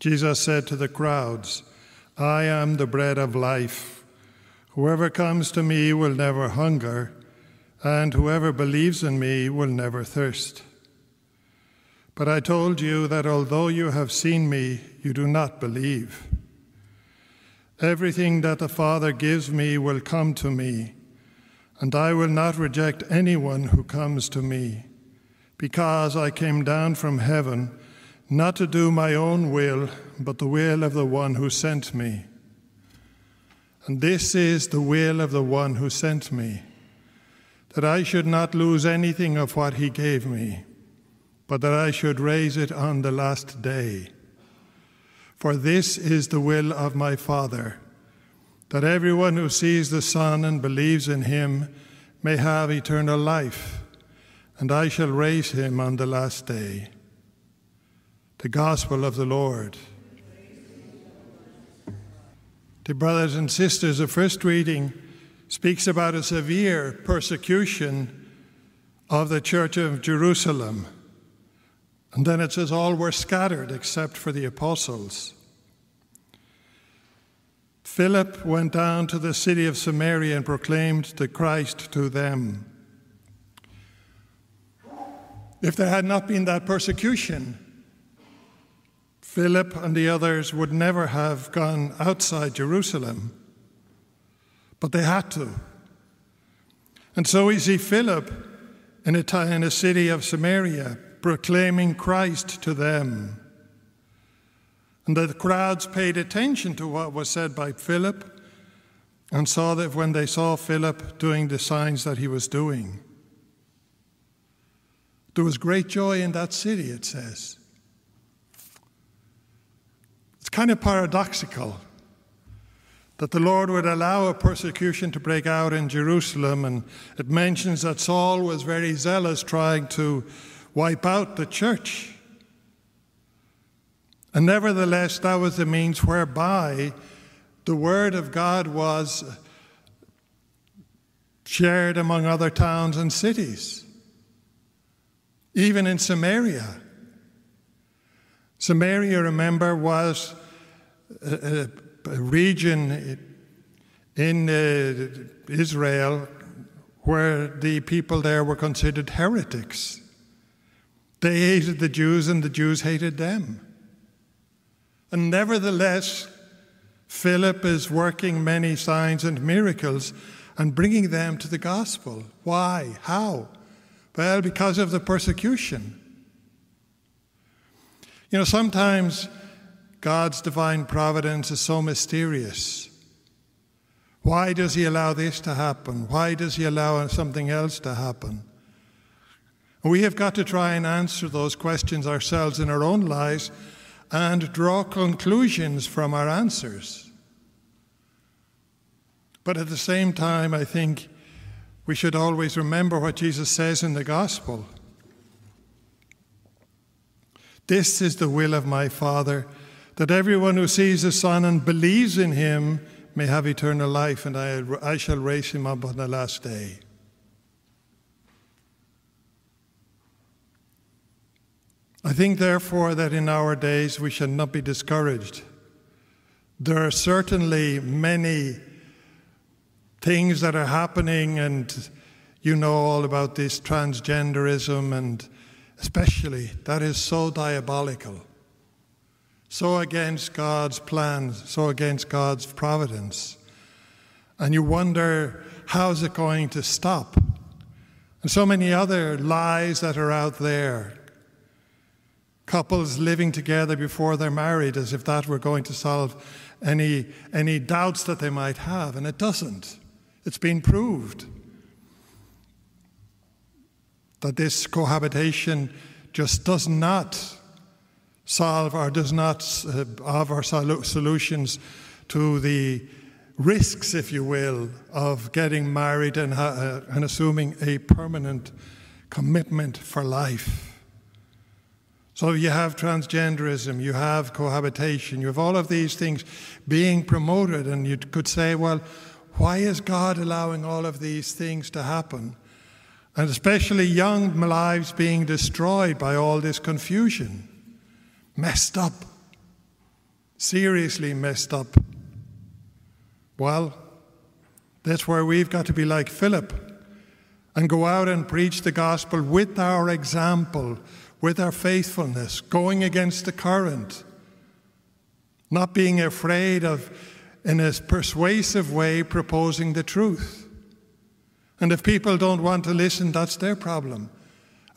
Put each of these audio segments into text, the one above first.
Jesus said to the crowds, I am the bread of life. Whoever comes to me will never hunger, and whoever believes in me will never thirst. But I told you that although you have seen me, you do not believe. Everything that the Father gives me will come to me, and I will not reject anyone who comes to me, because I came down from heaven not to do my own will, but the will of the one who sent me. And this is the will of the one who sent me, that I should not lose anything of what he gave me, but that I should raise it on the last day. For this is the will of my Father, that everyone who sees the Son and believes in him may have eternal life, and I shall raise him on the last day. The Gospel of the Lord. Dear brothers and sisters, the first reading speaks about a severe persecution of the Church of Jerusalem. And then it says, All were scattered except for the apostles. Philip went down to the city of Samaria and proclaimed the Christ to them. If there had not been that persecution, Philip and the others would never have gone outside Jerusalem, but they had to. And so we see Philip in a, city of Samaria proclaiming Christ to them. And the crowds paid attention to what was said by Philip and saw that when they saw Philip doing the signs that he was doing, there was great joy in that city, it says. It's kind of paradoxical that the Lord would allow a persecution to break out in Jerusalem, and it mentions that Saul was very zealous trying to wipe out the church. And nevertheless, that was the means whereby the word of God was shared among other towns and cities, even in Samaria. Samaria, remember, was a, a region in uh, Israel where the people there were considered heretics. They hated the Jews and the Jews hated them. And nevertheless, Philip is working many signs and miracles and bringing them to the gospel. Why? How? Well, because of the persecution. You know, sometimes God's divine providence is so mysterious. Why does He allow this to happen? Why does He allow something else to happen? We have got to try and answer those questions ourselves in our own lives and draw conclusions from our answers. But at the same time, I think we should always remember what Jesus says in the Gospel. This is the will of my Father that everyone who sees the Son and believes in him may have eternal life, and I, I shall raise him up on the last day. I think, therefore, that in our days we should not be discouraged. There are certainly many things that are happening, and you know all about this transgenderism, and especially that is so diabolical so against God's plans, so against God's providence. And you wonder, how's it going to stop? And so many other lies that are out there. Couples living together before they're married as if that were going to solve any, any doubts that they might have, and it doesn't. It's been proved that this cohabitation just does not solve or does not uh, offer solutions to the risks, if you will, of getting married and, uh, and assuming a permanent commitment for life. So you have transgenderism, you have cohabitation, you have all of these things being promoted, and you could say, well, why is God allowing all of these things to happen? And especially young lives being destroyed by all this confusion. Messed up. Seriously messed up. Well, that's where we've got to be like Philip and go out and preach the gospel with our example, with our faithfulness, going against the current, not being afraid of, in a persuasive way, proposing the truth. And if people don't want to listen, that's their problem.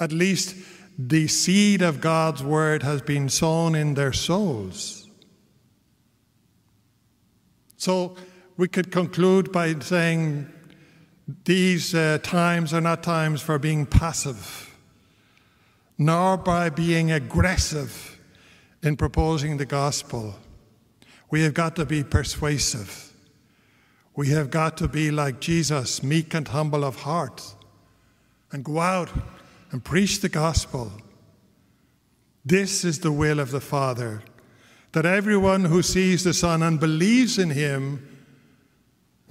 At least the seed of God's word has been sown in their souls. So we could conclude by saying these uh, times are not times for being passive, nor by being aggressive in proposing the gospel. We have got to be persuasive. We have got to be like Jesus, meek and humble of heart, and go out and preach the gospel. This is the will of the Father, that everyone who sees the Son and believes in him,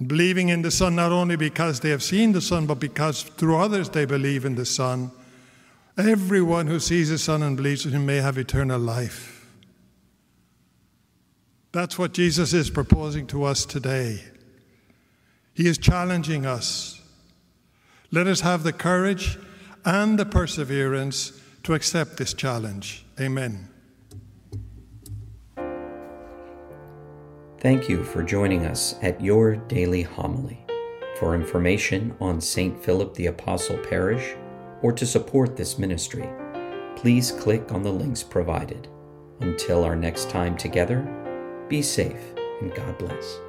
believing in the Son not only because they have seen the Son, but because through others they believe in the Son, everyone who sees the Son and believes in him may have eternal life. That's what Jesus is proposing to us today. He is challenging us. Let us have the courage and the perseverance to accept this challenge. Amen. Thank you for joining us at your daily homily. For information on St. Philip the Apostle Parish or to support this ministry, please click on the links provided. Until our next time together, be safe and God bless.